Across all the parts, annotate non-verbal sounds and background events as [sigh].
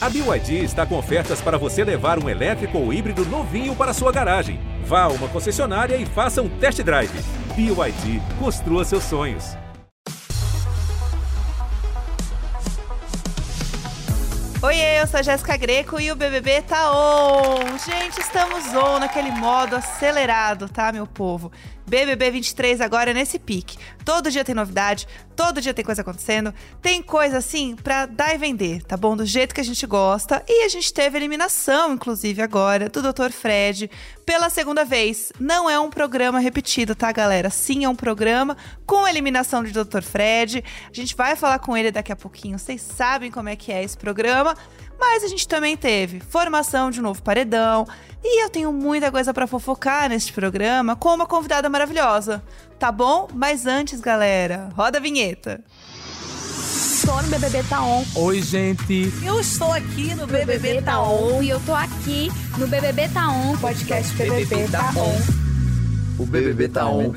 A BYD está com ofertas para você levar um elétrico ou híbrido novinho para sua garagem. Vá a uma concessionária e faça um test drive. BYD, construa seus sonhos. Oi, eu sou a Jéssica Greco e o BBB tá on! Gente, estamos on naquele modo acelerado, tá, meu povo? BBB 23 agora é nesse pique. Todo dia tem novidade, todo dia tem coisa acontecendo. Tem coisa assim pra dar e vender, tá bom? Do jeito que a gente gosta. E a gente teve eliminação, inclusive, agora, do Dr. Fred pela segunda vez. Não é um programa repetido, tá, galera? Sim, é um programa com eliminação de Dr. Fred. A gente vai falar com ele daqui a pouquinho. Vocês sabem como é que é esse programa. Mas a gente também teve formação de um novo paredão. E eu tenho muita coisa para fofocar neste programa com uma convidada maravilhosa. Tá bom? Mas antes, galera, roda a vinheta. Tô no BBB Tá On. Oi, gente. Eu estou aqui no BBB, BBB Tá On. E eu tô aqui no BBB Tá On. Podcast BBB, BBB Tá On. O BBB Tá On.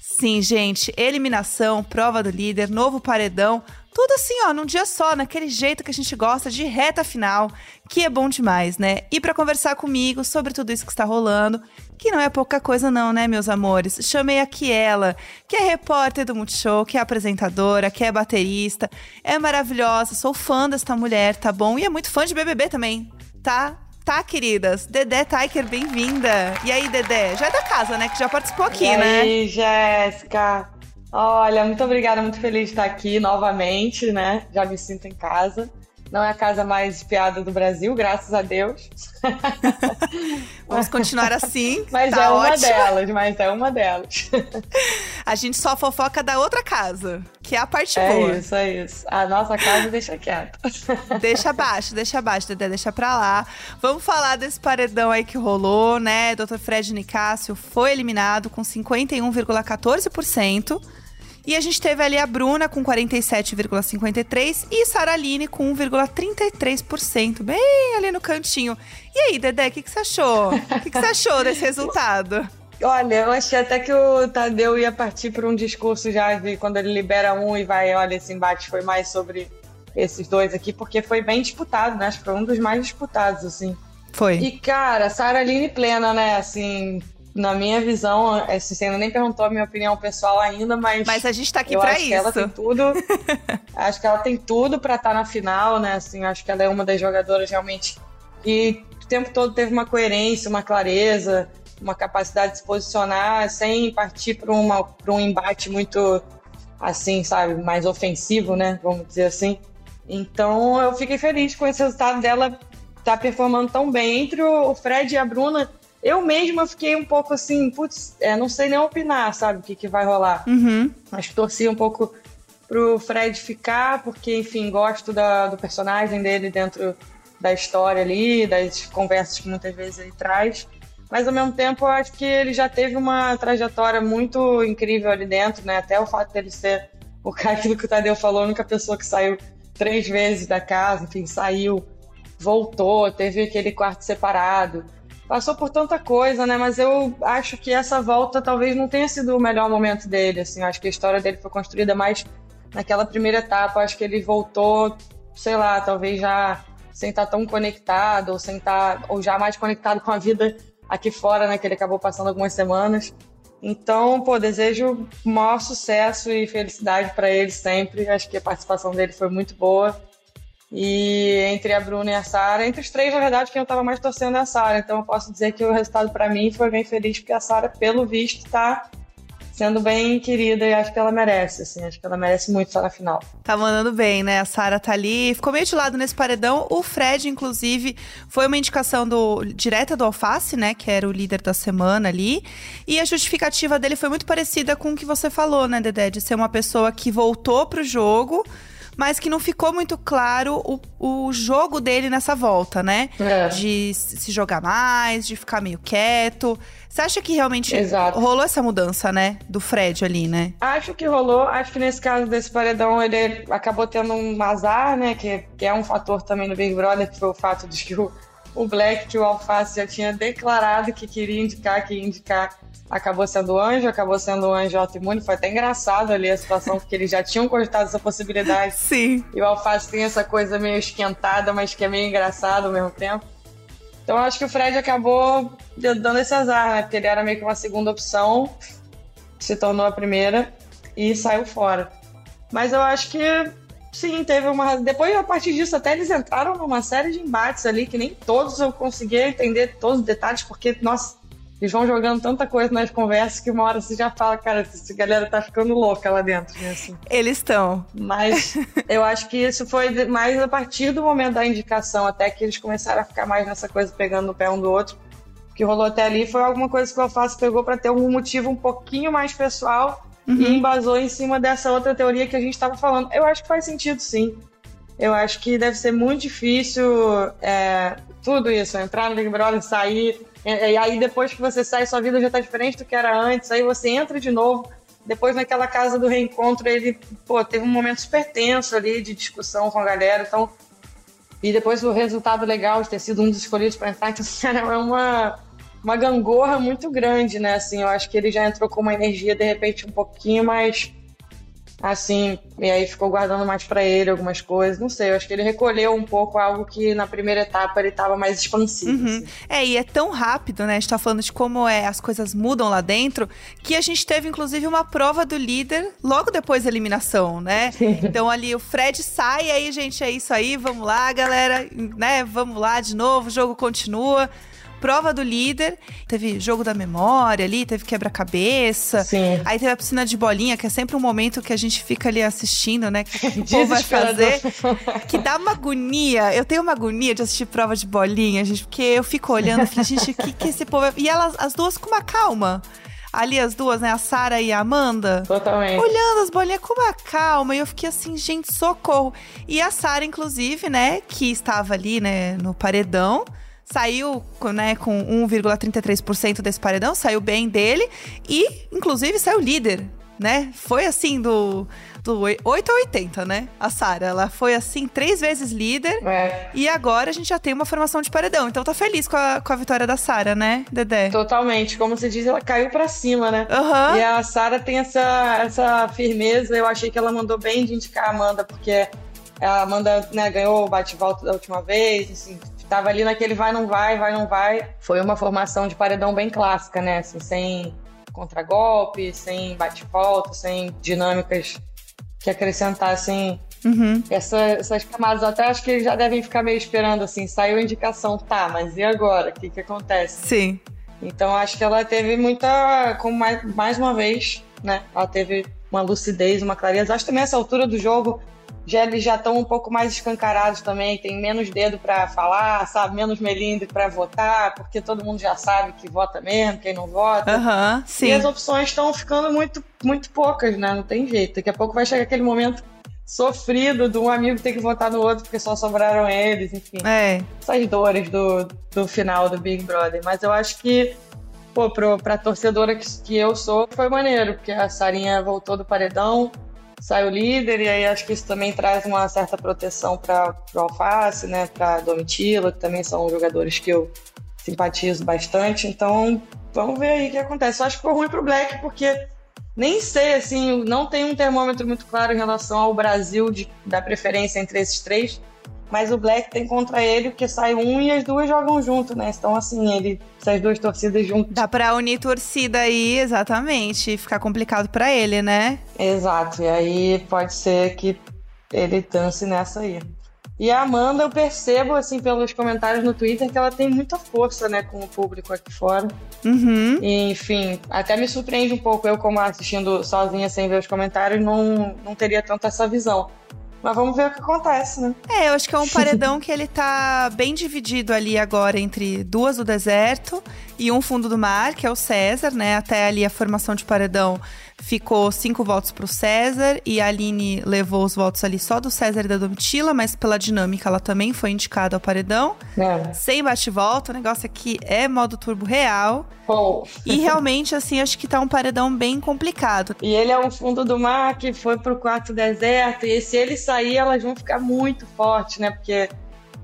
Sim, gente, eliminação, prova do líder, novo paredão, tudo assim, ó, num dia só, naquele jeito que a gente gosta de reta final, que é bom demais, né? E para conversar comigo sobre tudo isso que está rolando, que não é pouca coisa não, né, meus amores? Chamei aqui ela, que é repórter do Multishow, que é apresentadora, que é baterista, é maravilhosa, sou fã desta mulher, tá bom? E é muito fã de BBB também, tá? Tá, queridas? Dedé Taiker, bem-vinda. E aí, Dedé? Já é da casa, né? Que já participou aqui, e né? E aí, Jéssica? Olha, muito obrigada, muito feliz de estar aqui novamente, né? Já me sinto em casa. Não é a casa mais espiada do Brasil, graças a Deus. [laughs] Vamos continuar assim. [laughs] mas tá é uma ótimo. delas, mas é uma delas. [laughs] a gente só fofoca da outra casa, que é a parte é boa. É isso, é isso. A nossa casa deixa quieto. deixa abaixo, deixa abaixo, Dedé, deixa pra lá. Vamos falar desse paredão aí que rolou, né? Dr. Fred Nicásio foi eliminado com 51,14%. E a gente teve ali a Bruna com 47,53% e Saraline com 1,33%. Bem ali no cantinho. E aí, Dedé, o que, que você achou? O que, que você achou desse [laughs] resultado? Olha, eu achei até que o Tadeu ia partir por um discurso já de quando ele libera um e vai, olha, esse embate foi mais sobre esses dois aqui, porque foi bem disputado, né? Acho que foi um dos mais disputados, assim. Foi. E, cara, Sara Aline plena, né? Assim, na minha visão, você ainda nem perguntou a minha opinião pessoal ainda, mas. Mas a gente tá aqui pra acho isso. Que ela tem tudo. [laughs] acho que ela tem tudo pra estar tá na final, né? Assim, acho que ela é uma das jogadoras realmente que o tempo todo teve uma coerência, uma clareza, uma capacidade de se posicionar sem partir para um embate muito, assim, sabe, mais ofensivo, né? Vamos dizer assim. Então eu fiquei feliz com esse resultado dela estar tá performando tão bem. Entre o Fred e a Bruna, eu mesma fiquei um pouco assim, putz, é, não sei nem opinar, sabe, o que, que vai rolar. Uhum. Acho que torci um pouco pro Fred ficar, porque, enfim, gosto da, do personagem dele dentro da história ali, das conversas que muitas vezes ele traz. Mas ao mesmo tempo, eu acho que ele já teve uma trajetória muito incrível ali dentro, né? Até o fato dele ser o [laughs] cara que o Tadeu falou, a única pessoa que saiu três vezes da casa, enfim, saiu, voltou, teve aquele quarto separado passou por tanta coisa, né? Mas eu acho que essa volta talvez não tenha sido o melhor momento dele, assim. Acho que a história dele foi construída mais naquela primeira etapa. Acho que ele voltou, sei lá, talvez já sem estar tão conectado ou sem estar ou já mais conectado com a vida aqui fora, né? Que ele acabou passando algumas semanas. Então, pô, desejo maior sucesso e felicidade para ele sempre. Acho que a participação dele foi muito boa. E entre a Bruna e a Sara, entre os três, na verdade, quem eu tava mais torcendo é a Sara. Então eu posso dizer que o resultado para mim foi bem feliz, porque a Sara, pelo visto, tá sendo bem querida e acho que ela merece, assim, acho que ela merece muito estar na final. Tá mandando bem, né? A Sara tá ali, ficou meio de lado nesse paredão. O Fred, inclusive, foi uma indicação do direta do Alface, né? Que era o líder da semana ali. E a justificativa dele foi muito parecida com o que você falou, né, Dedé? De ser uma pessoa que voltou pro jogo mas que não ficou muito claro o, o jogo dele nessa volta, né? É. De se jogar mais, de ficar meio quieto. Você acha que realmente Exato. rolou essa mudança, né? Do Fred ali, né? Acho que rolou. Acho que nesse caso desse paredão ele acabou tendo um azar, né? Que, que é um fator também no Big Brother, que foi o fato de que o, o Black, que o Alface já tinha declarado que queria indicar, que ia indicar, acabou sendo Anjo, acabou sendo o Anjo autoimune. Foi até engraçado ali a situação, porque eles já tinham cogitado essa possibilidade. [laughs] Sim. E o Alface tem essa coisa meio esquentada, mas que é meio engraçado ao mesmo tempo. Então eu acho que o Fred acabou dando esse azar, né? Porque ele era meio que uma segunda opção, se tornou a primeira e saiu fora. Mas eu acho que sim, teve uma. Depois, a partir disso, até eles entraram numa série de embates ali que nem todos eu conseguia entender todos os detalhes, porque, nossa, eles vão jogando tanta coisa nas conversas que uma hora você já fala, cara, essa galera tá ficando louca lá dentro, né? Assim. Eles estão. Mas [laughs] eu acho que isso foi mais a partir do momento da indicação, até que eles começaram a ficar mais nessa coisa pegando no pé um do outro. O que rolou até ali foi alguma coisa que o Alface pegou para ter algum motivo um pouquinho mais pessoal uhum. e embasou em cima dessa outra teoria que a gente estava falando. Eu acho que faz sentido, sim. Eu acho que deve ser muito difícil é, tudo isso, entrar no Big Brother, sair, e aí depois que você sai, sua vida já tá diferente do que era antes, aí você entra de novo. Depois naquela casa do reencontro, ele, pô, teve um momento super tenso ali de discussão com a galera, então e depois o resultado legal de ter sido um dos escolhidos para entrar, então cara, é uma uma gangorra muito grande, né? Assim, eu acho que ele já entrou com uma energia de repente um pouquinho mais assim, e aí ficou guardando mais para ele algumas coisas, não sei, eu acho que ele recolheu um pouco algo que na primeira etapa ele tava mais expansivo. Uhum. Assim. É, e é tão rápido, né? A gente tá falando de como é, as coisas mudam lá dentro, que a gente teve inclusive uma prova do líder logo depois da eliminação, né? [laughs] Sim. Então ali o Fred sai, aí gente, é isso aí, vamos lá, galera, né? Vamos lá de novo, o jogo continua prova do líder, teve jogo da memória ali, teve quebra-cabeça. Sim. Aí teve a piscina de bolinha, que é sempre um momento que a gente fica ali assistindo, né? Que o [laughs] povo vai fazer. Que dá uma agonia. Eu tenho uma agonia de assistir prova de bolinha, gente, porque eu fico olhando e falo, gente, o que, que esse povo. E elas, as duas com uma calma ali as duas, né? A Sara e a Amanda. Totalmente. Olhando as bolinhas com uma calma. E eu fiquei assim, gente, socorro. E a Sara, inclusive, né? Que estava ali, né? No paredão saiu né, com 1,33% desse paredão, saiu bem dele e, inclusive, saiu líder, né? Foi assim do, do 8 a 80, né? A Sara, ela foi assim três vezes líder é. e agora a gente já tem uma formação de paredão. Então tá feliz com a, com a vitória da Sara, né, Dedé? Totalmente. Como você diz, ela caiu para cima, né? Uhum. E a Sara tem essa, essa firmeza. Eu achei que ela mandou bem de indicar a Amanda, porque a Amanda né, ganhou o bate-volta da última vez, assim, Tava ali naquele vai, não vai, vai, não vai. Foi uma formação de paredão bem clássica, né? Assim, sem contragolpe, sem bate-volta, sem dinâmicas que acrescentassem uhum. essa, essas camadas. Até acho que eles já devem ficar meio esperando, assim, saiu a indicação, tá, mas e agora? O que, que acontece? Sim. Então acho que ela teve muita, como mais, mais uma vez, né? Ela teve uma lucidez, uma clareza. Acho que também essa altura do jogo já eles já estão um pouco mais escancarados também, tem menos dedo para falar, sabe, menos melindre para votar, porque todo mundo já sabe que vota mesmo, quem não vota. Uhum, sim. E as opções estão ficando muito, muito poucas, né? Não tem jeito. Daqui a pouco vai chegar aquele momento sofrido de um amigo ter que votar no outro porque só sobraram eles, enfim. É. Essas dores do, do final do Big Brother. Mas eu acho que, pô, pro, pra torcedora que, que eu sou, foi maneiro, porque a Sarinha voltou do paredão, sai o líder, e aí acho que isso também traz uma certa proteção para o Alface, né, para Domitila, que também são jogadores que eu simpatizo bastante. Então, vamos ver aí o que acontece. Eu acho que ficou ruim para o Black, porque nem sei, assim, não tem um termômetro muito claro em relação ao Brasil de, da preferência entre esses três. Mas o Black tem contra ele, porque sai um e as duas jogam junto, né? Então, assim, ele. Essas duas torcidas juntas. Dá pra unir torcida aí, exatamente. Ficar complicado para ele, né? Exato. E aí pode ser que ele dance nessa aí. E a Amanda, eu percebo, assim, pelos comentários no Twitter, que ela tem muita força, né, com o público aqui fora. Uhum. E, enfim, até me surpreende um pouco. Eu, como assistindo sozinha, sem ver os comentários, não, não teria tanto essa visão. Mas vamos ver o que acontece, né? É, eu acho que é um paredão que ele tá bem dividido ali agora entre duas do deserto e um fundo do mar, que é o César, né? Até ali a formação de paredão ficou cinco votos pro César e a Aline levou os votos ali só do César e da Domitila, mas pela dinâmica ela também foi indicada ao paredão. É. Sem bate-volta, o negócio aqui é modo turbo real. Oh. E realmente, assim, acho que tá um paredão bem complicado. E ele é um fundo do mar que foi pro quarto deserto, e se ele sair, elas vão ficar muito fortes, né? Porque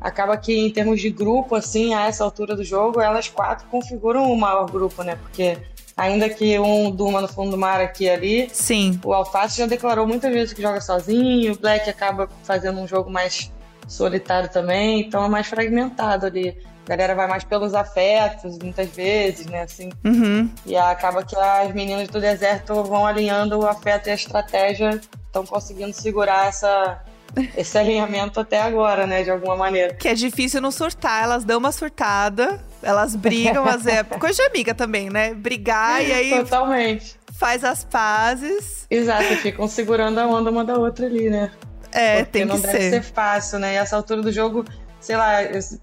acaba que em termos de grupo, assim, a essa altura do jogo, elas quatro configuram o maior grupo, né? Porque ainda que um durma no fundo do mar aqui e ali, Sim. o Alface já declarou muitas vezes que joga sozinho, o Black acaba fazendo um jogo mais solitário também, então é mais fragmentado ali. A galera vai mais pelos afetos, muitas vezes, né, assim. Uhum. E acaba que as meninas do deserto vão alinhando o afeto e a estratégia, estão conseguindo segurar essa, [laughs] esse alinhamento até agora, né, de alguma maneira. Que é difícil não surtar, elas dão uma surtada, elas brigam, mas é coisa de amiga também, né? Brigar e aí Totalmente. faz as pazes. Exato, ficam segurando a onda uma da outra ali, né? É, Porque tem não que deve ser. ser fácil, né? E essa altura do jogo, sei lá,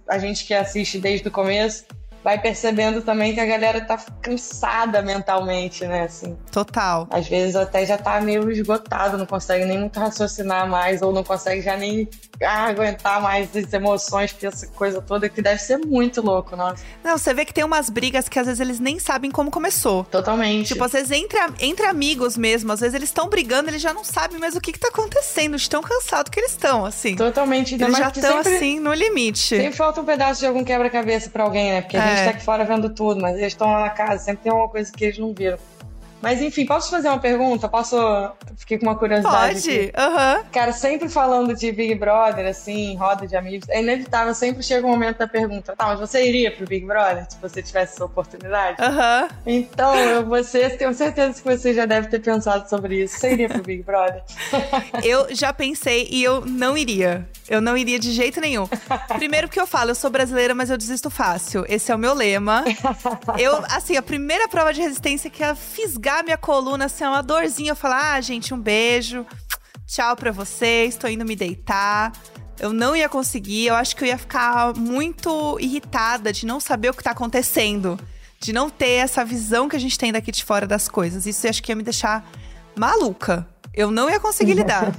a gente que assiste desde o começo vai percebendo também que a galera tá cansada mentalmente, né? Assim, Total. às vezes até já tá meio esgotado, não consegue nem muito raciocinar mais, ou não consegue já nem ah, aguentar mais as emoções, que essa coisa toda, que deve ser muito louco, nossa. Não, você vê que tem umas brigas que às vezes eles nem sabem como começou. Totalmente. Tipo, às vezes entre, entre amigos mesmo, às vezes eles estão brigando, eles já não sabem mais o que, que tá acontecendo, de tão cansados que eles estão, assim. Totalmente. Eles já estão assim, no limite. sempre falta um pedaço de algum quebra-cabeça pra alguém, né? Porque É. gente tá aqui fora vendo tudo, mas eles estão lá na casa, sempre tem alguma coisa que eles não viram. Mas enfim, posso te fazer uma pergunta? Posso. Fiquei com uma curiosidade. Pode, aham. Cara, sempre falando de Big Brother, assim, roda de amigos, é inevitável, sempre chega o momento da pergunta: tá, mas você iria pro Big Brother se você tivesse essa oportunidade? Aham. Então, eu, você, tenho certeza que você já deve ter pensado sobre isso. Você iria pro Big Brother? [laughs] Eu já pensei e eu não iria. Eu não iria de jeito nenhum. Primeiro porque eu falo, eu sou brasileira, mas eu desisto fácil. Esse é o meu lema. Eu, assim, a primeira prova de resistência que é fisgar minha coluna, assim, é uma dorzinha. Eu falo, ah, gente, um beijo. Tchau pra vocês, tô indo me deitar. Eu não ia conseguir, eu acho que eu ia ficar muito irritada de não saber o que tá acontecendo. De não ter essa visão que a gente tem daqui de fora das coisas. Isso eu acho que ia me deixar maluca. Eu não ia conseguir lidar.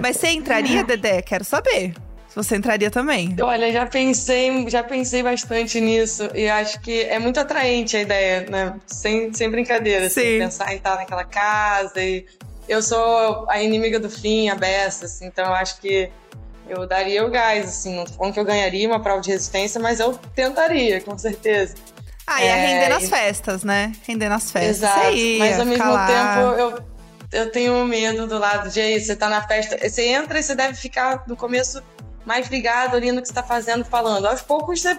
Mas você entraria, [laughs] Dedé? Quero saber. Se você entraria também. Olha, já pensei, já pensei bastante nisso e acho que é muito atraente a ideia, né? Sem, sem brincadeira, assim, Sim. pensar em estar naquela casa e eu sou a inimiga do fim, a beça, assim, então eu acho que eu daria o gás, assim, não falando que eu ganharia uma prova de resistência, mas eu tentaria, com certeza. Ah, ia É, render nas e- festas, né? Render nas festas. Exato, ia mas ao mesmo lá. tempo eu, eu tenho medo do lado de aí, você tá na festa, você entra e você deve ficar no começo mais ligado ali no que você tá fazendo, falando. Aos poucos você,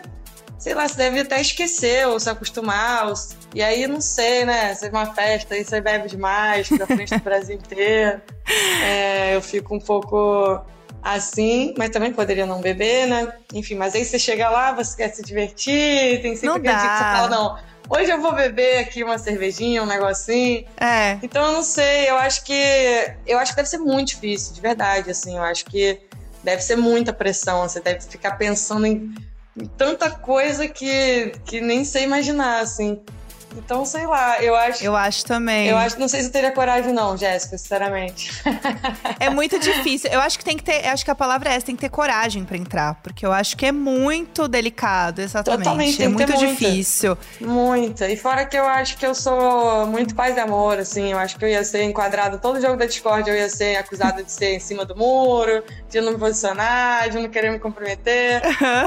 sei lá, você deve até esquecer ou se acostumar, ou, e aí não sei, né? Você vai uma festa aí você bebe demais, na frente do [laughs] Brasil inteiro. É, eu fico um pouco assim, mas também poderia não beber, né? Enfim, mas aí você chega lá, você quer se divertir, tem sempre Não aquele dia que você fala, não, hoje eu vou beber aqui uma cervejinha, um negocinho. É. Então eu não sei, eu acho que eu acho que deve ser muito difícil, de verdade, assim, eu acho que deve ser muita pressão, você deve ficar pensando em, tanta coisa que, que nem sei imaginar, assim. Então, sei lá, eu acho. Eu acho também. Eu acho, não sei se eu teria coragem, não, Jéssica, sinceramente. É muito difícil. Eu acho que tem que ter. Acho que a palavra é essa, tem que ter coragem pra entrar. Porque eu acho que é muito delicado, exatamente. Totalmente, é muito difícil. Muita. E fora que eu acho que eu sou muito paz e amor, assim. Eu acho que eu ia ser enquadrada. Todo jogo da Discord eu ia ser acusada de ser em cima do muro, de não me posicionar, de não querer me comprometer.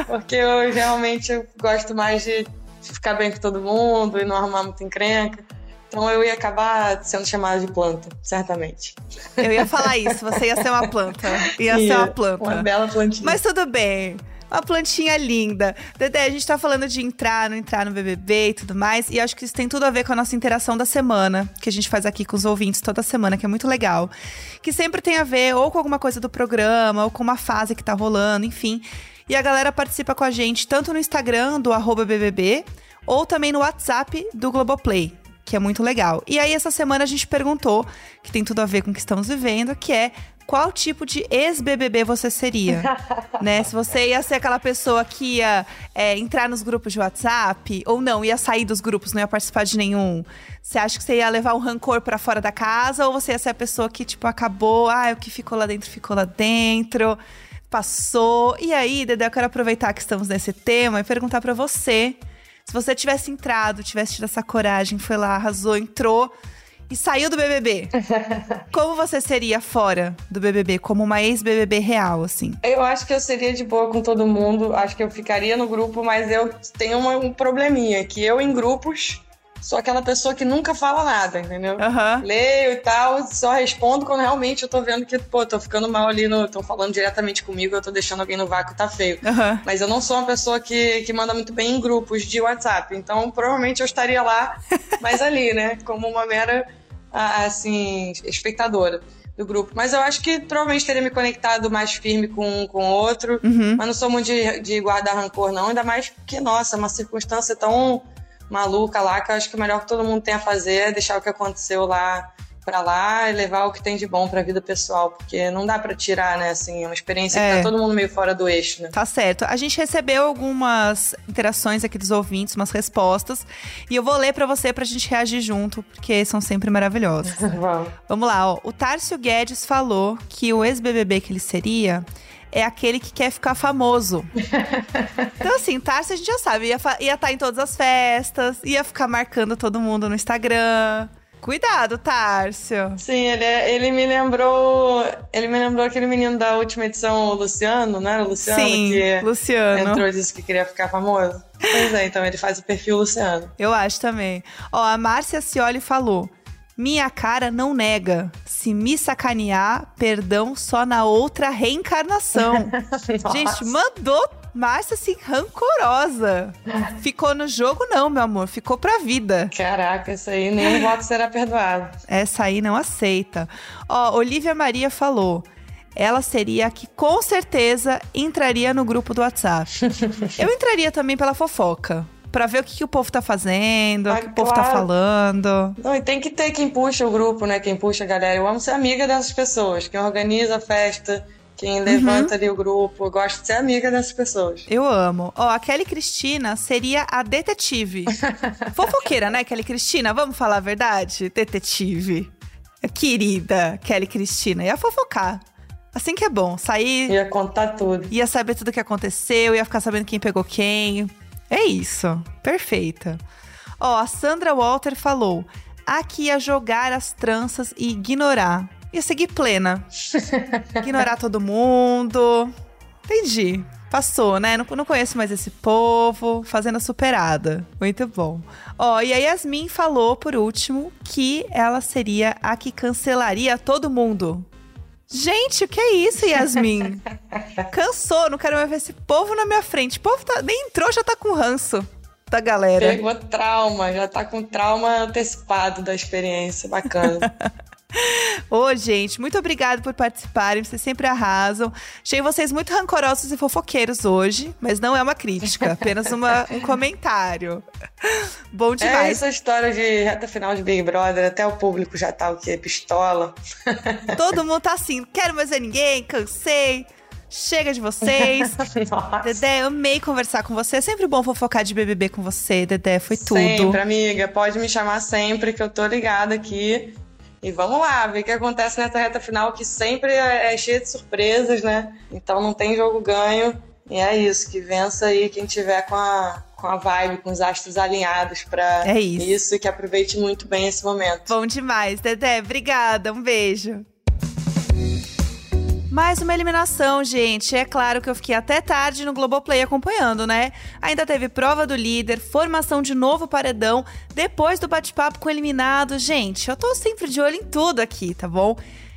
Porque eu realmente gosto mais de, de ficar bem com todo mundo e não arrumar muita encrenca. Então eu ia acabar sendo chamada de planta, certamente. Eu ia falar isso, você ia ser uma planta. Ia ser uma planta. Uma bela plantinha. Mas tudo bem. Uma plantinha linda. Dedé, a gente tá falando de entrar, não entrar no BBB e tudo mais. E acho que isso tem tudo a ver com a nossa interação da semana, que a gente faz aqui com os ouvintes toda semana, que é muito legal. Que sempre tem a ver ou com alguma coisa do programa, ou com uma fase que tá rolando, enfim. E a galera participa com a gente tanto no Instagram do arroba BBB, ou também no WhatsApp do Globoplay. Que é muito legal. E aí, essa semana a gente perguntou, que tem tudo a ver com o que estamos vivendo, que é qual tipo de ex-BBB você seria? [laughs] né? Se você ia ser aquela pessoa que ia é, entrar nos grupos de WhatsApp, ou não, ia sair dos grupos, não ia participar de nenhum. Você acha que você ia levar o rancor pra fora da casa, ou você ia ser a pessoa que, tipo, acabou, ah, o que ficou lá dentro, ficou lá dentro, passou. E aí, Dedé, eu quero aproveitar que estamos nesse tema e perguntar pra você. Se você tivesse entrado, tivesse tido essa coragem, foi lá, arrasou, entrou e saiu do BBB. [laughs] Como você seria fora do BBB? Como uma ex-BBB real, assim? Eu acho que eu seria de boa com todo mundo. Acho que eu ficaria no grupo, mas eu tenho um probleminha, que eu em grupos sou aquela pessoa que nunca fala nada, entendeu? Aham. Leio e tal, só respondo quando realmente eu tô vendo que, pô, tô ficando mal ali, no, tô falando diretamente comigo, eu tô deixando alguém no vácuo, tá feio. Aham. Mas eu não sou uma pessoa que, que manda muito bem em grupos de WhatsApp. Então, provavelmente eu estaria lá, [laughs] mas ali, né? Como uma mera, assim, espectadora do grupo. Mas eu acho que provavelmente teria me conectado mais firme com com outro. Uhum. Mas não sou muito de, de guardar rancor, não. Ainda mais porque, nossa, é uma circunstância tão maluca lá que eu acho que o melhor que todo mundo tem a fazer é deixar o que aconteceu lá pra lá e levar o que tem de bom pra vida pessoal. Porque não dá pra tirar, né? Assim, é uma experiência É. que tá todo mundo meio fora do eixo, né? Tá certo. A gente recebeu algumas interações aqui dos ouvintes, umas respostas. E eu vou ler pra você pra gente reagir junto, porque são sempre maravilhosos. [laughs] Vamos. Vamos lá, ó. O Tárcio Guedes falou que o ex-BBB que ele seria é aquele que quer ficar famoso. [laughs] então, assim, Tárcio a gente já sabe, ia estar ia tá em todas as festas, ia ficar marcando todo mundo no Instagram. Cuidado, Tárcio. Sim, ele, é- ele me lembrou. Ele me lembrou aquele menino da última edição, o Luciano, não era o Luciano? Sim, que Luciano. entrou e disse que queria ficar famoso. Pois é, então ele faz o perfil Luciano. Eu acho também. Ó, a Márcia Cioli falou: Minha cara não nega. Se me sacanear, perdão só na outra reencarnação. [laughs] Gente, mandou Márcia assim, rancorosa. Ficou no jogo, não, meu amor. Ficou pra vida. Caraca, isso aí, nenhum voto será perdoado. Essa aí não aceita. Ó, Olivia Maria falou. Ela seria a que com certeza entraria no grupo do WhatsApp. [laughs] Eu entraria também pela fofoca. Pra ver o que, que o povo tá fazendo, o Ah, que o povo tá claro. falando. Não, e tem que ter quem puxa o grupo, né? Quem puxa a galera. Eu amo ser amiga dessas pessoas. Quem organiza a festa, quem Uhum. levanta ali o grupo. Eu gosto de ser amiga dessas pessoas. Eu amo. Ó, a Kelly Cristina seria a detetive. [laughs] Fofoqueira, né, Kelly Cristina? Vamos falar a verdade? Detetive. Querida Kelly Cristina. Ia fofocar. Assim que é bom. Sair, Ia contar tudo. ia saber tudo o que aconteceu, ia ficar sabendo quem pegou quem. É isso. Perfeita. Ó, a Sandra Walter falou: aqui ia jogar as tranças e ignorar. Ia seguir plena. ignorar todo mundo. Entendi. Passou, né? Não, não conheço mais esse povo. Fazendo a superada. Muito bom. Ó, e a Yasmin falou, por último, que ela seria a que cancelaria todo mundo. Gente, o que é isso, Yasmin? Cansou, não quero mais ver esse povo na minha frente. O povo tá- nem entrou, já tá com ranço da galera. Pegou trauma, já tá com trauma antecipado da experiência. Bacana. [laughs] Ô, gente, muito obrigada por participarem. Vocês sempre arrasam. Achei vocês muito rancorosos e fofoqueiros hoje, mas não é uma crítica, apenas uma- um comentário. Bom É demais. essa história de reta final de Big Brother, até o público já tá o quê? Pistola. Todo mundo tá assim, não quero mais ver ninguém, cansei. Chega de vocês. [laughs] Nossa. Dedé, amei conversar com você. É sempre bom fofocar de BBB com você, Dedé. Foi tudo. Sempre, amiga. Pode me chamar sempre, que eu tô ligada aqui. E vamos lá, ver o que acontece nessa reta final, que sempre é, é cheia de surpresas, né? Então não tem jogo ganho. E é isso, que vença aí quem tiver com a, com a vibe, com os astros alinhados pra É isso. e que aproveite muito bem esse momento. Bom demais, Dedé. Obrigada. Um beijo. Mais uma eliminação, gente. É claro que eu fiquei até tarde no Globoplay acompanhando, né? Ainda teve prova do líder, formação de novo paredão, depois do bate-papo com eliminado. Gente, eu tô sempre de olho em tudo aqui, tá bom?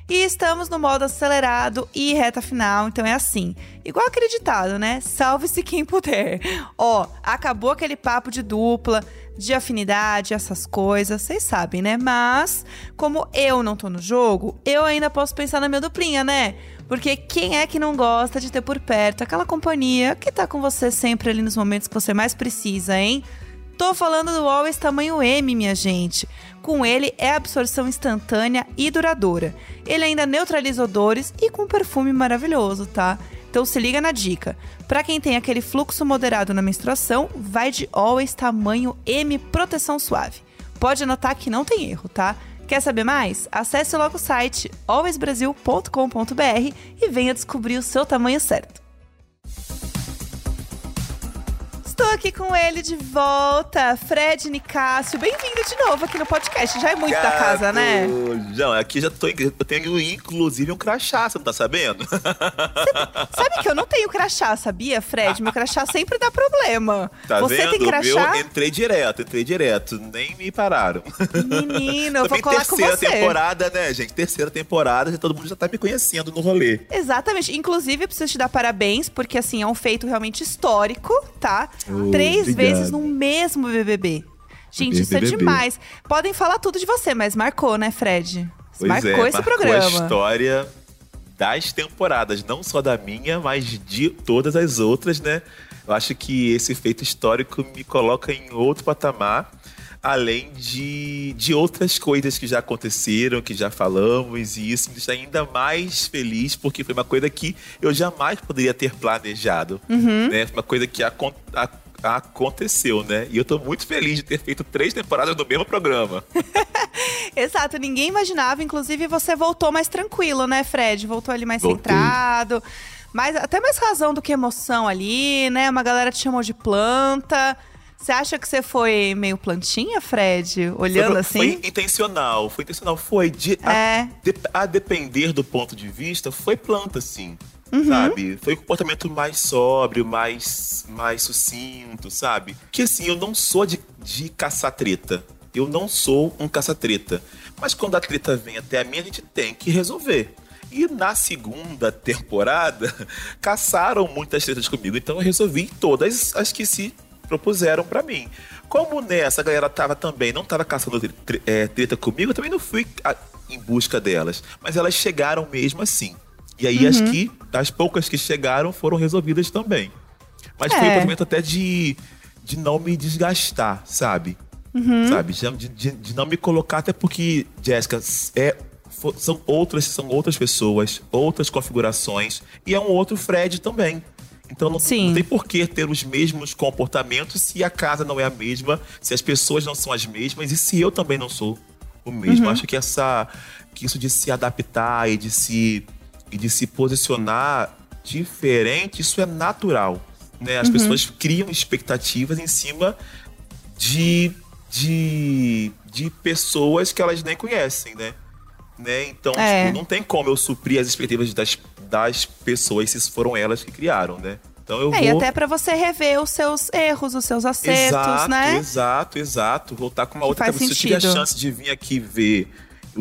E estamos no modo acelerado e reta final, então é assim. Igual aquele ditado, né? Salve-se quem puder. [laughs] Ó, acabou aquele papo de dupla, de afinidade, essas coisas, vocês sabem, né? Mas, como eu não tô no jogo, eu ainda posso pensar na minha duplinha, né? Porque quem é que não gosta de ter por perto aquela companhia que tá com você sempre ali nos momentos que você mais precisa, hein? Tô falando do Always tamanho M, minha gente. Com ele é absorção instantânea e duradoura. Ele ainda neutraliza odores e com perfume maravilhoso, tá? Então se liga na dica. Pra quem tem aquele fluxo moderado na menstruação, vai de Always tamanho M proteção suave. Pode anotar que não tem erro, tá? Quer saber mais? Acesse logo o site alwaysbrasil.com.br e venha descobrir o seu tamanho certo. Estou aqui com ele de volta, Fred Nicásio. Bem-vindo de novo aqui no podcast. Já é muito da casa, né? Não, aqui já tô. Eu tenho inclusive um crachá, você não tá sabendo? Sabe que eu não tenho crachá, sabia, Fred? Meu crachá sempre dá problema. Tá Você vendo? tem crachá? Eu entrei direto, entrei direto. Nem me pararam. Menino, eu [laughs] vou colar com terceira você. temporada, né, gente? Terceira temporada, já todo mundo já tá me conhecendo no rolê. Exatamente. Inclusive, eu preciso te dar parabéns, porque assim, é um feito realmente histórico, tá? Oh, Três obrigado. vezes no mesmo BBB. Gente, isso é BBB. demais. Podem falar tudo de você, mas marcou, né, Fred? Pois marcou é, esse marcou a programa. história das temporadas, não só da minha, mas de todas as outras, né? Eu acho que esse feito histórico me coloca em outro patamar, além de, de outras coisas que já aconteceram, que já falamos, e isso me deixa ainda mais feliz, porque foi uma coisa que eu jamais poderia ter planejado. Uhum. Né? Foi uma coisa que acon- a- aconteceu, né? E eu tô muito feliz de ter feito três temporadas no mesmo programa. [laughs] Exato, ninguém imaginava. Inclusive, você voltou mais tranquilo, né, Fred? Voltou ali mais Voltei. centrado. Mais, até mais razão do que emoção ali, né? Uma galera te chamou de planta. Você acha que você foi meio plantinha, Fred? Olhando foi, assim? Foi intencional, foi intencional. Foi de, a, É. de- a depender do ponto de vista, foi planta, sim. Uhum. Sabe? Foi um comportamento mais sóbrio, mais, mais sucinto, sabe? Que assim, eu não sou de, de caçar treta. Eu não sou um caça-treta. Mas quando a treta vem até a mim, a gente tem que resolver. E na segunda temporada, [laughs] caçaram muitas tretas comigo. Então eu resolvi todas as que se propuseram pra mim. Como nessa a galera tava também, não tava caçando é, treta comigo, eu também não fui a- em busca delas. Mas elas chegaram mesmo assim. E aí as que, as poucas que chegaram foram resolvidas também. Mas foi É. um movimento até de, de não me desgastar, sabe? Sabe? De, de- de não me colocar, até porque, Jéssica, é, são outras, são outras pessoas, outras configurações, e é um outro Fred também. Então não, Sim. não tem por que ter os mesmos comportamentos se a casa não é a mesma, se as pessoas não são as mesmas e se eu também não sou o mesmo. Acho que essa que isso de se adaptar e de se e de se posicionar diferente, isso é natural, né? As pessoas criam expectativas em cima de, de, de pessoas que elas nem conhecem, né? né? Então, É. tipo, não tem como eu suprir as expectativas das, das pessoas se foram elas que criaram, né? Então eu É, e vou... até pra você rever os seus erros, os seus acertos, exato, né? Exato, exato. Voltar com uma outra faz cabeça. Se eu tiver a chance de vir aqui ver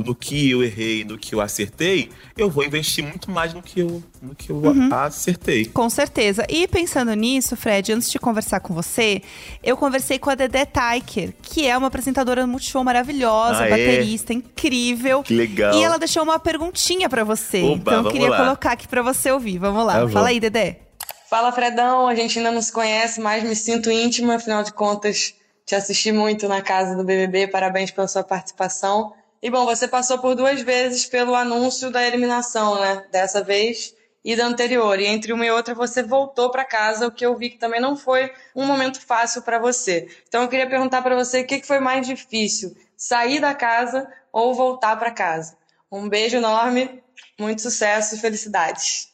no que eu errei, no que eu acertei, eu vou investir muito mais no que eu, no que eu Uhum. acertei. Com certeza. E pensando nisso, Fred, antes de conversar com você, eu conversei com a Dedé Taiker, que é uma apresentadora do Multishow maravilhosa, Ah, é? baterista, incrível. Que legal. E ela deixou uma perguntinha pra você. Oba, então eu queria lá. colocar aqui pra você ouvir. Vamos lá. Tá. Fala aí, Dedé. Fala, Fredão. A gente ainda não se conhece, mas me sinto íntima. Afinal de contas, te assisti muito na casa do BBB. Parabéns pela sua participação. E, bom, você passou por duas vezes pelo anúncio da eliminação, né? Dessa vez e da anterior. E entre uma e outra, você voltou para casa, o que eu vi que também não foi um momento fácil para você. Então, eu queria perguntar para você o que foi mais difícil: sair da casa ou voltar para casa? Um beijo enorme, muito sucesso e felicidades.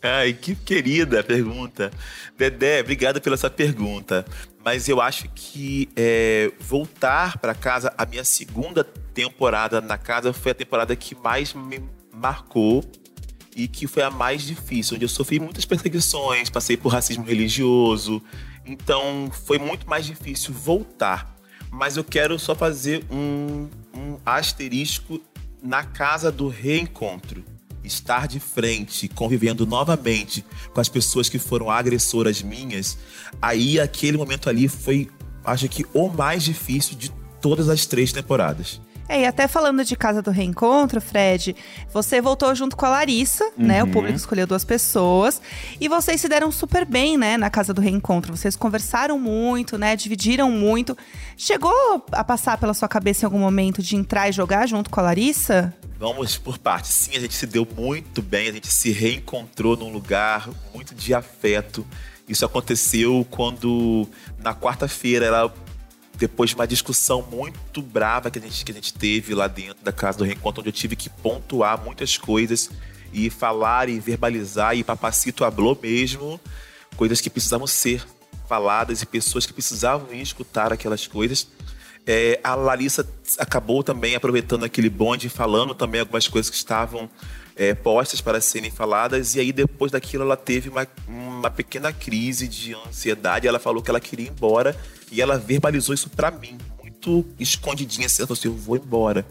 Ai, que querida pergunta. Dedé, obrigado pela essa pergunta. Mas eu acho que é, voltar para casa, a minha segunda temporada na casa foi a temporada que mais me marcou e que foi a mais difícil, onde eu sofri muitas perseguições, passei por racismo religioso. Então foi muito mais difícil voltar. Mas eu quero só fazer um, um asterisco na casa do reencontro. Estar de frente, convivendo novamente com as pessoas que foram agressoras minhas, aí aquele momento ali foi, acho que, o mais difícil de todas as três temporadas. É, e até falando de Casa do Reencontro, Fred, você voltou junto com a Larissa, né? Uhum. O público escolheu duas pessoas. E vocês se deram super bem, né, na Casa do Reencontro. Vocês conversaram muito, né? Dividiram muito. Chegou a passar pela sua cabeça em algum momento de entrar e jogar junto com a Larissa? Vamos por partes. Sim, a gente se deu muito bem, a gente se reencontrou num lugar muito de afeto. Isso aconteceu quando, na quarta-feira, ela, depois de uma discussão muito brava que a, gente, que a gente teve lá dentro da casa do reencontro, onde eu tive que pontuar muitas coisas e falar e verbalizar, e Papacito hablou mesmo, coisas que precisavam ser faladas e pessoas que precisavam escutar aquelas coisas. É, a Larissa acabou também aproveitando aquele bonde, falando também algumas coisas que estavam é, postas para serem faladas. E aí, depois daquilo, ela teve uma, uma pequena crise de ansiedade. Ela falou que ela queria ir embora e ela verbalizou isso para mim, muito escondidinha. Assim, ela falou assim: Eu vou embora.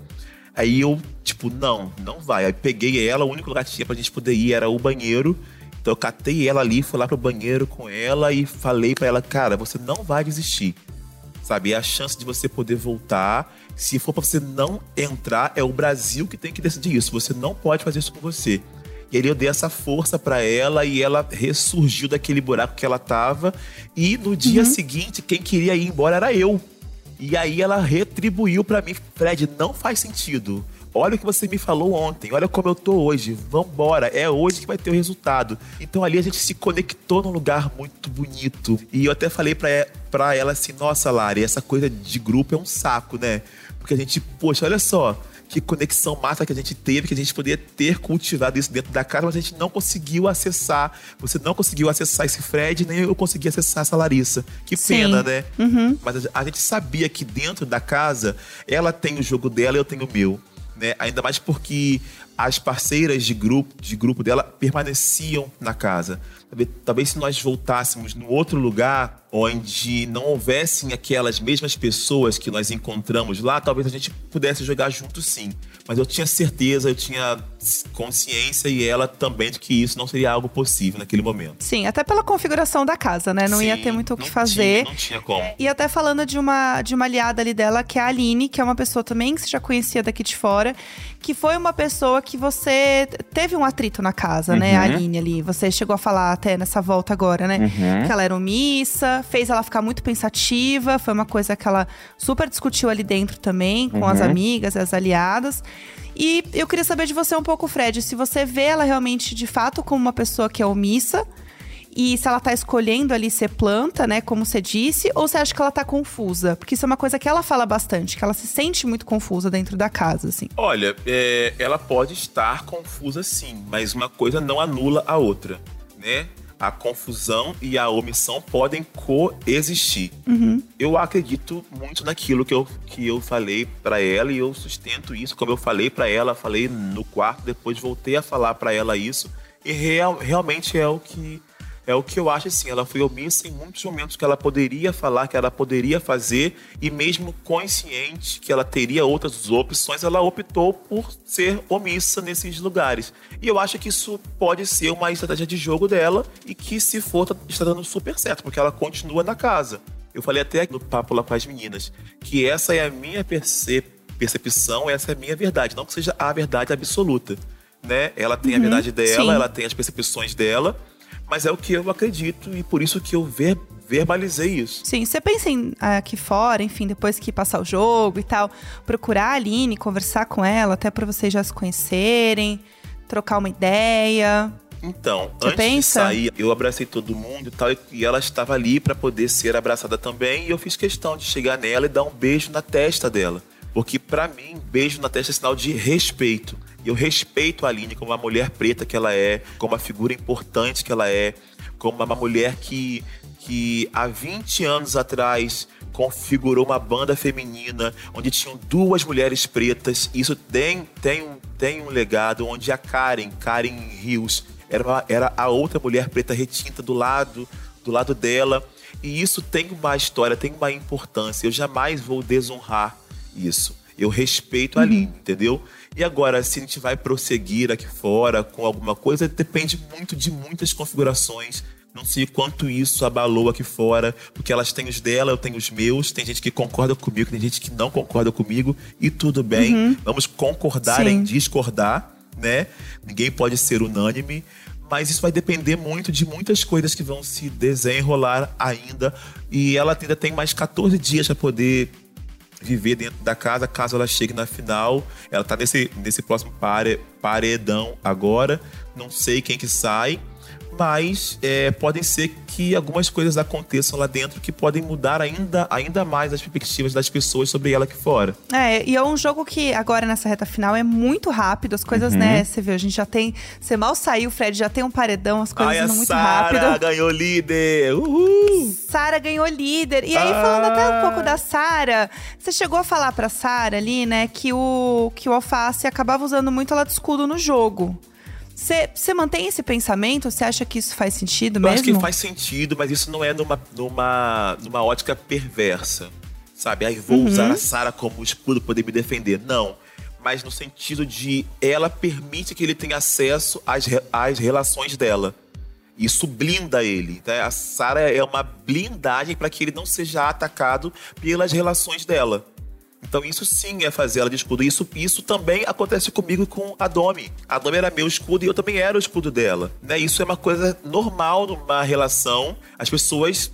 Aí eu, tipo, não, não vai. Aí peguei ela, o único lugar que tinha pra gente poder ir era o banheiro. Então eu catei ela ali, fui lá pro banheiro com ela e falei para ela, cara, você não vai desistir. Sabe? É a chance de você poder voltar. Se for para você não entrar, é o Brasil que tem que decidir isso. Você não pode fazer isso com você. E aí eu dei essa força para ela e ela ressurgiu daquele buraco que ela tava. E no dia uhum. seguinte, quem queria ir embora era eu. E aí ela retribuiu para mim, Fred, não faz sentido. Olha o que você me falou ontem, olha como eu tô hoje. Vambora, é hoje que vai ter o resultado. Então ali a gente se conectou num lugar muito bonito. E eu até falei pra, pra ela assim: nossa, Lari, essa coisa de grupo é um saco, né? Porque a gente, poxa, olha só, que conexão massa que a gente teve, que a gente poderia ter cultivado isso dentro da casa, mas a gente não conseguiu acessar. Você não conseguiu acessar esse Fred, nem eu consegui acessar essa Larissa. Que Sim. pena, né? Uhum. Mas a gente sabia que dentro da casa, ela tem o jogo dela e eu tenho o meu. Né? Ainda mais porque as parceiras de grupo, de grupo dela permaneciam na casa. Talvez, talvez se nós voltássemos num outro lugar onde não houvessem aquelas mesmas pessoas que nós encontramos lá, talvez a gente pudesse jogar junto sim. Mas eu tinha certeza, eu tinha consciência e ela também de que isso não seria algo possível naquele momento. Sim, até pela configuração da casa, né? Não sim, ia ter muito o que fazer. Tinha, não tinha como. E até falando de uma, de uma aliada ali dela, que é a Aline, que é uma pessoa também que você já conhecia daqui de fora, que foi uma pessoa que você teve um atrito na casa, uhum. né? A. Aline ali. Você chegou a falar até nessa volta agora, né? Uhum. Que ela era omissa, fez ela ficar muito pensativa. Foi uma coisa que ela super discutiu ali dentro também, com uhum. as amigas, as aliadas. E eu queria saber de você um pouco, Fred, se você vê ela realmente de fato como uma pessoa que é omissa e se ela tá escolhendo ali ser planta, né, como você disse, ou você acha que ela tá confusa? Porque isso é uma coisa que ela fala bastante, que ela se sente muito confusa dentro da casa, assim. Olha, é, ela pode estar confusa sim, mas uma coisa não anula a outra, né? A confusão e a omissão podem coexistir. Uhum. Eu acredito muito naquilo que eu, que eu falei para ela e eu sustento isso, como eu falei para ela, falei no quarto, depois voltei a falar para ela isso e real, realmente é o que é o que eu acho assim. Ela foi omissa em muitos momentos que ela poderia falar, que ela poderia fazer, e mesmo consciente que ela teria outras opções, ela optou por ser omissa nesses lugares. E eu acho que isso pode ser uma estratégia de jogo dela e que, se for, tá, está dando super certo, porque ela continua na casa. Eu falei até no papo lá com as meninas que essa é a minha percepção, essa é a minha verdade, não que seja a verdade absoluta. Né? Ela tem uhum, a verdade dela, sim. ela tem as percepções dela, mas é o que eu acredito e por isso que eu ver, verbalizei isso. Sim, você pensa em aqui fora, enfim, depois que passar o jogo e tal, procurar a Aline, conversar com ela, até para vocês já se conhecerem, trocar uma ideia. Então, Você antes pensa? de sair, eu abracei todo mundo e tal, e ela estava ali para poder ser abraçada também, e eu fiz questão de chegar nela e dar um beijo na testa dela. Porque para mim, beijo na testa é sinal de respeito. E eu respeito a Aline como uma mulher preta que ela é, como uma figura importante que ela é, como uma mulher que, que há 20 anos atrás configurou uma banda feminina onde tinham duas mulheres pretas. Isso tem, tem, um, tem um legado onde a Karen, Karen Rios, era, uma, era a outra mulher preta retinta do lado, do lado dela. E isso tem uma história, tem uma importância. Eu jamais vou desonrar isso. Eu respeito a Aline, uhum. entendeu? E agora, se a gente vai prosseguir aqui fora com alguma coisa, depende muito de muitas configurações. Não sei quanto isso abalou aqui fora, porque elas têm os dela, eu tenho os meus. Tem gente que concorda comigo, tem gente que não concorda comigo, e tudo bem. Uhum. Vamos concordar Sim. em discordar, né? Ninguém pode ser unânime, mas isso vai depender muito de muitas coisas que vão se desenrolar ainda. E ela ainda tem mais 14 dias para poder viver dentro da casa caso ela chegue na final. Ela tá nesse, nesse próximo pare, paredão agora. Não sei quem que sai. Mas é, podem ser que algumas coisas aconteçam lá dentro que podem mudar ainda, ainda mais as perspectivas das pessoas sobre ela aqui fora. É, e é um jogo que agora nessa reta final é muito rápido, as coisas, Uhum. né? Você viu, a gente já tem. Você mal saiu, o Fred já tem um paredão, as coisas Ai, a indo muito Sara rápido. ganhou líder! Uhul! Sara ganhou líder. E aí, falando até um Ah. pouco da Sara, você chegou a falar pra Sara ali, né, que o, que o Alface acabava usando muito ela de escudo no jogo. Você mantém esse pensamento? Você acha que isso faz sentido Eu mesmo? acho que faz sentido, mas isso não é numa, numa, numa ótica perversa. Sabe? Aí vou Uhum. usar a Sarah como escudo para poder me defender. Não. Mas no sentido de ela permite que ele tenha acesso às, às relações dela. Isso blinda ele. Tá? A Sarah é uma blindagem para que ele não seja atacado pelas relações dela. Então isso sim é fazer ela de escudo. Isso, isso também acontece comigo com a Domi. A Domi era meu escudo e eu também era o escudo dela. Né? Isso é uma coisa normal numa relação. As pessoas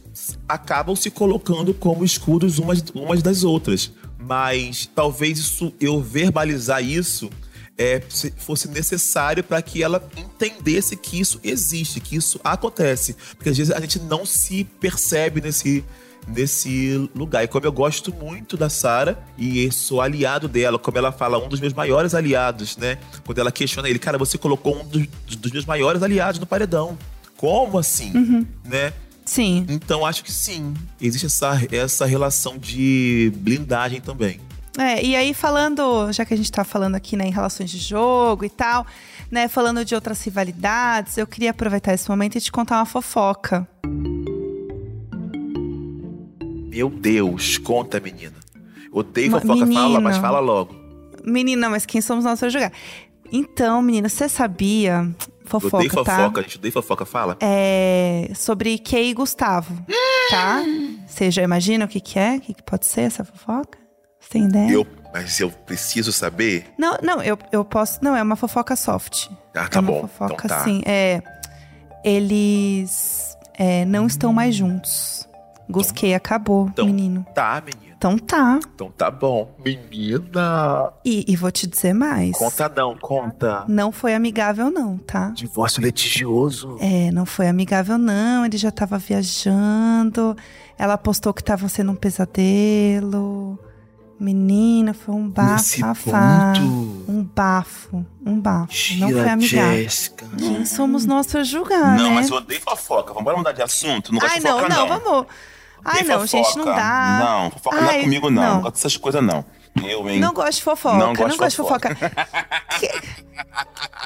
acabam se colocando como escudos umas, umas das outras. Mas talvez isso eu verbalizar isso é, se- fosse necessário para que ela entendesse que isso existe, que isso acontece. Porque às vezes a gente não se percebe nesse, nesse lugar. E como eu gosto muito da Sara e sou aliado dela, como ela fala, um dos meus maiores aliados, né? Quando ela questiona ele, cara, você colocou um dos, dos meus maiores aliados no paredão. Como assim? Né? Sim. Então acho que sim, existe essa, essa relação de blindagem também. É, e aí falando, já que a gente tá falando aqui, né, em relações de jogo e tal, né, falando de outras rivalidades, eu queria aproveitar esse momento e te contar uma fofoca. Meu Deus, conta, menina. Odeio fofoca, fala, mas fala logo. Menina, mas quem somos nós pra jogar? Então, menina, você sabia, fofoca, odeio tá? fofoca, gente. Odeio fofoca, fala. É sobre Kay e Gustavo, tá? Você já imagina o que que é? O que, que pode ser essa fofoca? Você tem ideia? Eu, mas eu preciso saber. Não, não, eu, eu posso. Não, é uma fofoca soft. Ah, tá é uma bom. fofoca, então tá. assim. É, eles é, não estão mais juntos. Gusquei acabou, então- menino. Tá, menina. Então tá. Então tá bom. Menina. E, e vou te dizer mais. Conta não, conta. Não foi amigável, não, tá? Divórcio litigioso. É, não foi amigável, não. Ele já tava viajando. Ela postou que tava sendo um pesadelo. Menina, foi um ponto. Um bafo. Um bafo. não foi amigável. Jéssica. Quem somos nós pra julgar, Não, né? mas eu odeio fofoca. Vamos mudar de assunto? Não gosto Ai, de não, fofoca, não, não. vamos. Ai, não, gente, não dá. Não, fofoca não é Ai, comigo, não. Não gosto dessas coisas, não. Eu, hein? Não gosto de fofoca, Não não gosto de fofoca. [laughs] Que-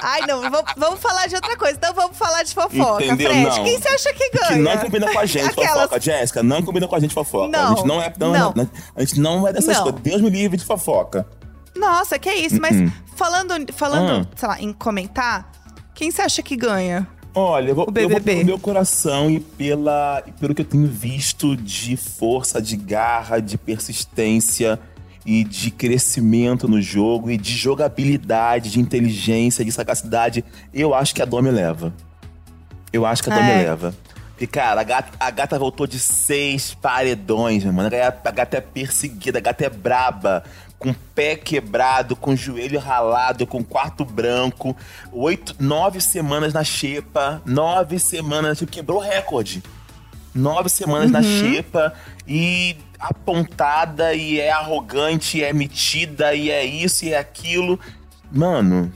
Ai, não, vamos, vamos falar de outra coisa. Então vamos falar de fofoca, Entendeu? Fred. Não. Quem você acha que ganha? Que não combina com a gente, Aquelas- fofoca, Jéssica. Não combina com a gente, fofoca. Não, a gente não é. Não, não. não. A gente não é dessas coisas. Deus me livre de fofoca. Nossa, que isso. Mas falando, falando Ah. sei lá, em comentar, quem você acha que ganha? Olha, eu vou, O eu vou BBB. pelo meu coração e, pela, e pelo que eu tenho visto de força, de garra, de persistência e de crescimento no jogo e de jogabilidade, de inteligência, de sagacidade, eu acho que a Domi leva. Eu acho que a Domi É. leva. Porque, cara, a gata, a gata voltou de seis paredões, mano. A gata, a gata é perseguida, a gata é braba. Com pé quebrado, com joelho ralado, com quarto branco. Oito, nove semanas na xepa. Nove semanas, quebrou o recorde. Nove semanas na xepa e apontada e é arrogante, e é metida e é isso e é aquilo. Mano,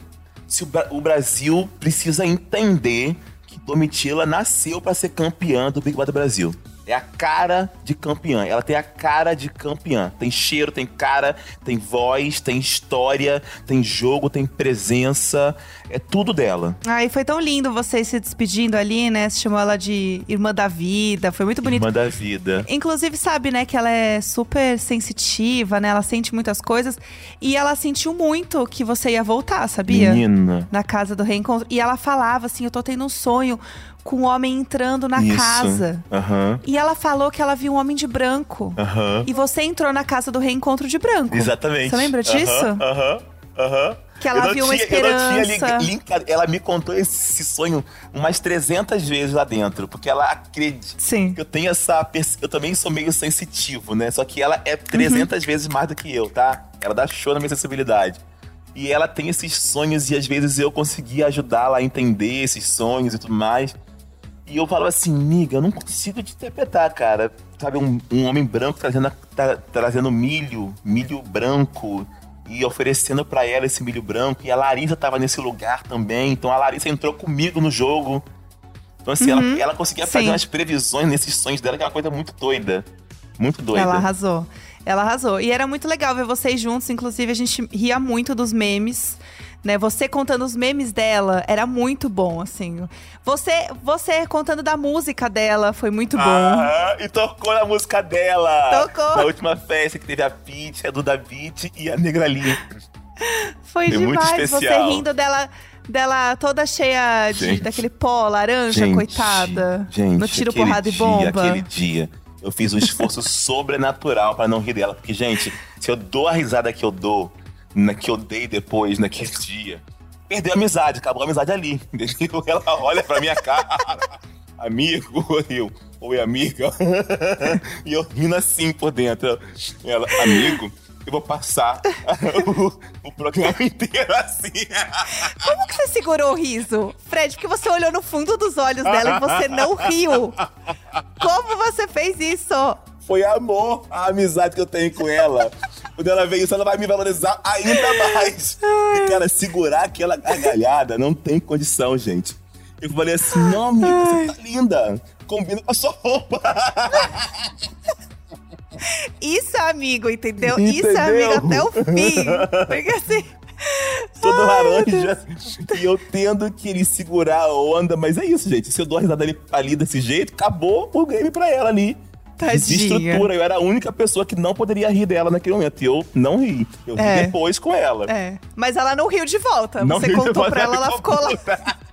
se o, Bra- o Brasil precisa entender que Domitila nasceu pra ser campeã do Big Brother Brasil. É a cara de campeã. Ela tem a cara de campeã. Tem cheiro, tem cara, tem voz, tem história, tem jogo, tem presença. É tudo dela. Ai, foi tão lindo vocês se despedindo ali, né? Você chamou ela de irmã da vida. Foi muito bonito. Irmã da vida. Inclusive, sabe, né, que ela é super sensitiva, né? Ela sente muitas coisas. E ela sentiu muito que você ia voltar, sabia? Menina. Na casa do reencontro. E ela falava assim: Eu tô tendo um sonho com um homem entrando na Isso. casa. Aham. E ela falou que ela viu um homem de branco. Aham. E você entrou na casa do reencontro de branco. Exatamente. Você lembra disso? Aham, Aham. Que ela viu uma tinha- eu não tinha esperança. li- ela me contou esse sonho umas 300 vezes lá dentro, porque ela acredita Sim. que eu tenho essa eu também sou meio sensitivo, né? Só que ela é 300 vezes mais do que eu, tá? Ela dá show na minha sensibilidade. E ela tem esses sonhos e às vezes eu consegui ajudá-la a entender esses sonhos e tudo mais. E eu falava assim, miga, eu não consigo te interpretar, cara. Sabe, um, um homem branco trazendo, tra- trazendo milho, milho branco, e oferecendo pra ela esse milho branco. E a Larissa tava nesse lugar também. Então a Larissa entrou comigo no jogo. Então, assim, ela, ela conseguia fazer Sim. umas previsões nesses sonhos dela, que é uma coisa muito doida. Muito doida. Ela arrasou. Ela arrasou. E era muito legal ver vocês juntos. Inclusive, a gente ria muito dos memes. Né, você contando os memes dela era muito bom, assim. Você, você contando da música dela foi muito bom. Ah, e tocou na música dela. Tocou. Na última festa que teve a Pitty, a Duda Beat e a Negra Lee. Foi muito demais. Você rindo dela, dela toda cheia de, Gente. daquele pó laranja, coitada. Gente, no tiro, porrada e dia, bomba. Aquele dia, eu fiz um esforço [laughs] sobrenatural pra não rir dela. Porque, gente, se eu dou a risada que eu dou, na que dei depois, naquele dia, perdeu a amizade, acabou a amizade ali. [laughs] Ela olha pra minha cara, [laughs] amigo, eu, oi, amiga. [laughs] e eu rindo assim por dentro. Ela, amigo. Eu vou passar o, o programa inteiro assim. Como que você segurou o riso? Fred, porque você olhou no fundo dos olhos dela e você não riu. Como você fez isso? Foi amor a amizade que eu tenho com ela. Quando ela vê isso, ela vai me valorizar ainda mais. E, cara, segurar aquela gargalhada não tem condição, gente. Eu falei assim, não, amiga, você tá linda. Combina com a sua roupa. Isso amigo, entendeu? Isso Entendeu? amigo até o fim. Porque assim. Todo laranja. E eu tendo que ele segurar a onda. Mas é isso, gente. Se eu dou a risada ali, ali desse jeito, acabou o game pra ela ali. Tadinha. Desestrutura. Eu era a única pessoa que não poderia rir dela naquele momento. E eu não ri. Eu ri É. depois com ela. É. Mas ela não riu de volta. Não você contou volta, pra ela, ela ficou lá. [laughs]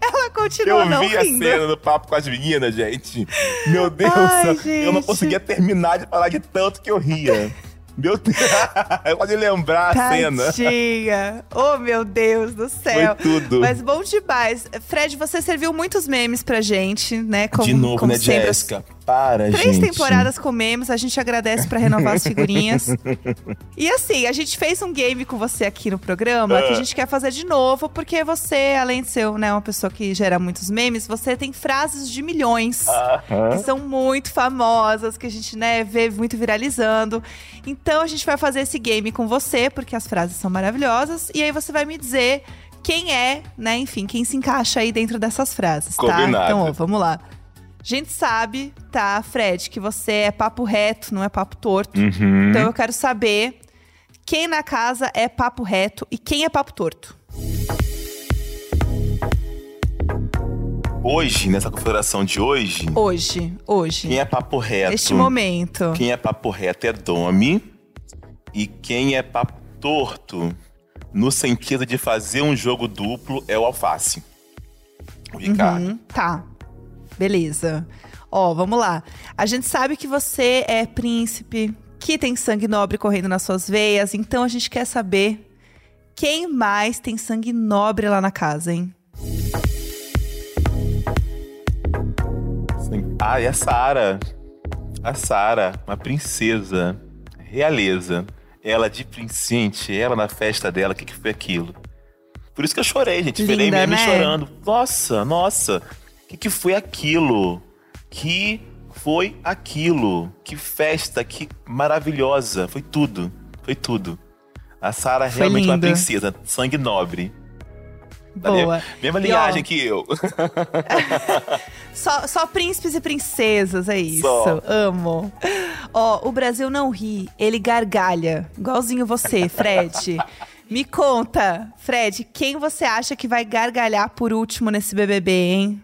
Ela continuou Eu não vi a rindo. cena do papo com as meninas, gente. Meu Deus, Ai, eu não gente. conseguia terminar de falar de tanto que eu ria. Meu Deus, [laughs] eu pode lembrar a cena. Tadinha. Oh, meu Deus do céu. Foi tudo. Mas bom demais. Fred, você serviu muitos memes pra gente, né? Como, de novo, como né, sempre. Jéssica? Para, Três gente. temporadas com memes, a gente agradece pra renovar as figurinhas. [laughs] e assim, a gente fez um game com você aqui no programa que a Ah. gente quer fazer de novo, porque você, além de ser né, uma pessoa que gera muitos memes, você tem frases de milhões. Aham. Que são muito famosas, que a gente, né, vê muito viralizando. Então a gente vai fazer esse game com você, porque as frases são maravilhosas. E aí você vai me dizer quem é, né, enfim, quem se encaixa aí dentro dessas frases, tá? Combinado. Então, ó, vamos lá. A gente sabe, tá, Fred, que você é papo reto, não é papo torto. Uhum. Então eu quero saber quem na casa é papo reto e quem é papo torto. Hoje, nessa configuração de hoje, Hoje, hoje. quem é papo reto? Neste momento. Quem é papo reto é Domi. E quem é papo torto, no sentido de fazer um jogo duplo, é o Alface. O Ricardo. Uhum, tá. Beleza. Ó, vamos lá. A gente sabe que você é príncipe, que tem sangue nobre correndo nas suas veias, então a gente quer saber quem mais tem sangue nobre lá na casa, hein? Sim. Ah, e a Sara. A Sara, uma princesa, realeza. Ela de princente, ela na festa dela, o que, que foi aquilo? Por isso que eu chorei, gente. Virei Linda, mesmo né? chorando. Nossa, nossa. O que, que foi aquilo? Que foi aquilo? Que festa, que maravilhosa. Foi tudo. Foi tudo. A Sara Foi realmente uma lindo. princesa, sangue nobre. Boa. Mesma, E, ó, linhagem que eu. [laughs] Só, só príncipes e princesas, é isso. Só. Amo. Ó, o Brasil não ri, ele gargalha. Igualzinho você, Fred. Me conta, Fred, quem você acha que vai gargalhar por último nesse BBB, hein?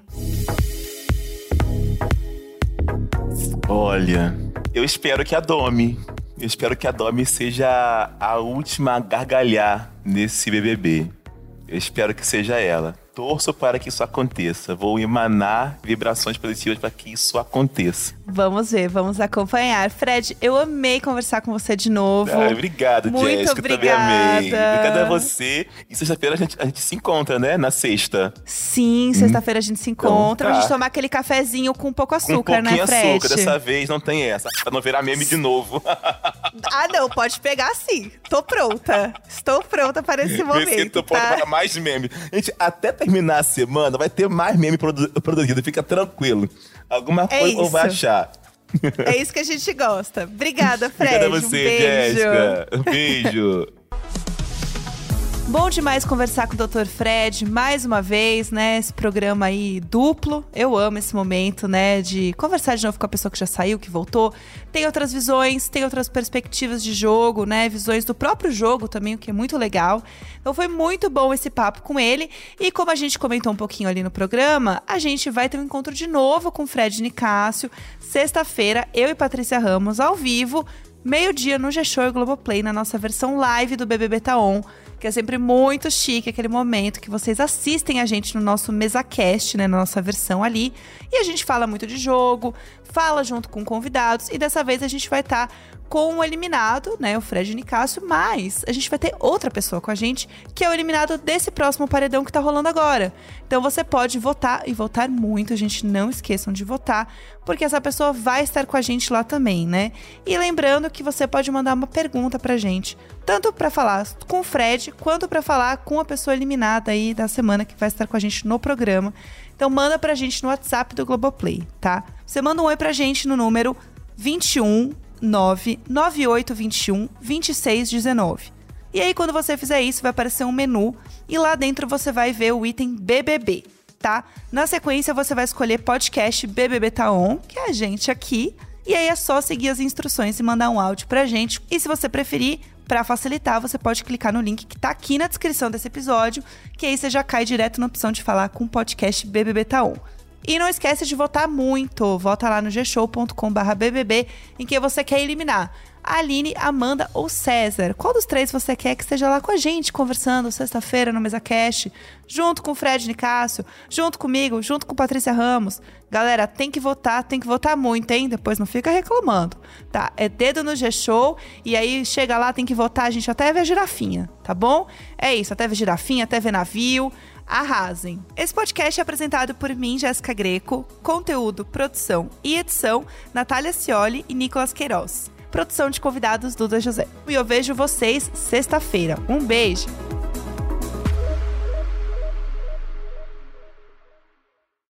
Olha, eu espero que a Domi. Eu espero que a Domi seja a última a gargalhar nesse BBB. Eu espero que seja ela. Torço para que isso aconteça. Vou emanar vibrações positivas para que isso aconteça. Vamos ver, vamos acompanhar. Fred, eu amei conversar com você de novo. Ah, obrigado, Muito Jéssica. Também obrigada. amei. Obrigado a você. E sexta-feira a gente, a gente se encontra, né? Na sexta. Sim, sexta-feira a gente se encontra tá. pra gente tomar aquele cafezinho com pouco Com um açúcar, né, Fred? açúcar. Dessa vez não tem essa. Pra não virar meme de novo. [laughs] Ah, não, pode pegar sim. Tô pronta. Estou pronta para esse Me momento, sinto pronto tá? para mais meme. Gente, até terminar a semana vai ter mais meme produ- produzido. Fica tranquilo. Alguma É coisa eu vou isso. achar. É isso que a gente gosta. Obrigada, Fred. Obrigada a um você, beijo. Jéssica. Um Beijo. [laughs] Bom demais conversar com o Dr. Fred mais uma vez, né? Esse programa aí duplo. Eu amo esse momento, né? De conversar de novo com a pessoa que já saiu, que voltou. Tem outras visões, tem outras perspectivas de jogo, né? Visões do próprio jogo também, o que é muito legal. Então foi muito bom esse papo com ele. E como a gente comentou um pouquinho ali no programa, a gente vai ter um encontro de novo com o Fred Nicásio. Sexta-feira, eu e Patrícia Ramos, ao vivo, meio-dia no G-Show e Globoplay, na nossa versão live do BBB Tá On, que é sempre muito chique, aquele momento que vocês assistem a gente no nosso MesaCast, né, na nossa versão ali, e a gente fala muito de jogo, fala junto com convidados, e dessa vez a gente vai estar com o eliminado, né, o Fred Nicásio, mas a gente vai ter outra pessoa com a gente, que é o eliminado desse próximo paredão que tá rolando agora. Então você pode votar e votar muito, a gente não esqueçam de votar, porque essa pessoa vai estar com a gente lá também, né? E lembrando que você pode mandar uma pergunta pra gente, tanto para falar com o Fred, quanto para falar com a pessoa eliminada aí da semana que vai estar com a gente no programa. Então manda pra gente no WhatsApp do Globoplay, tá? Você manda um oi pra gente no número 21 99821 2619. E aí, quando você fizer isso, vai aparecer um menu e lá dentro você vai ver o item BBB, tá? Na sequência, você vai escolher podcast BBB Tá On, que é a gente aqui. E aí é só seguir as instruções e mandar um áudio pra gente. E se você preferir, Pra facilitar, você pode clicar no link que tá aqui na descrição desse episódio, que aí você já cai direto na opção de falar com o podcast BBB Taon. E não esquece de votar muito. Vota lá no gshow.com/bbb em quem você quer eliminar. Aline, Amanda ou César. Qual dos três você quer que esteja lá com a gente, conversando sexta-feira no Mesa Cash, junto com o Fred Nicásio, junto comigo, junto com Patrícia Ramos. Galera, tem que votar, tem que votar muito, hein? Depois não fica reclamando, tá? É dedo no G-Show e aí chega lá, tem que votar, a gente até vê a girafinha, tá bom? É isso, até vê girafinha, até vê navio. Arrasem. Esse podcast é apresentado por mim, Jéssica Greco. Conteúdo, produção e edição, Natália Cioli e Nicolas Queiroz. Produção de convidados, Duda José. E eu vejo vocês sexta-feira. Um beijo!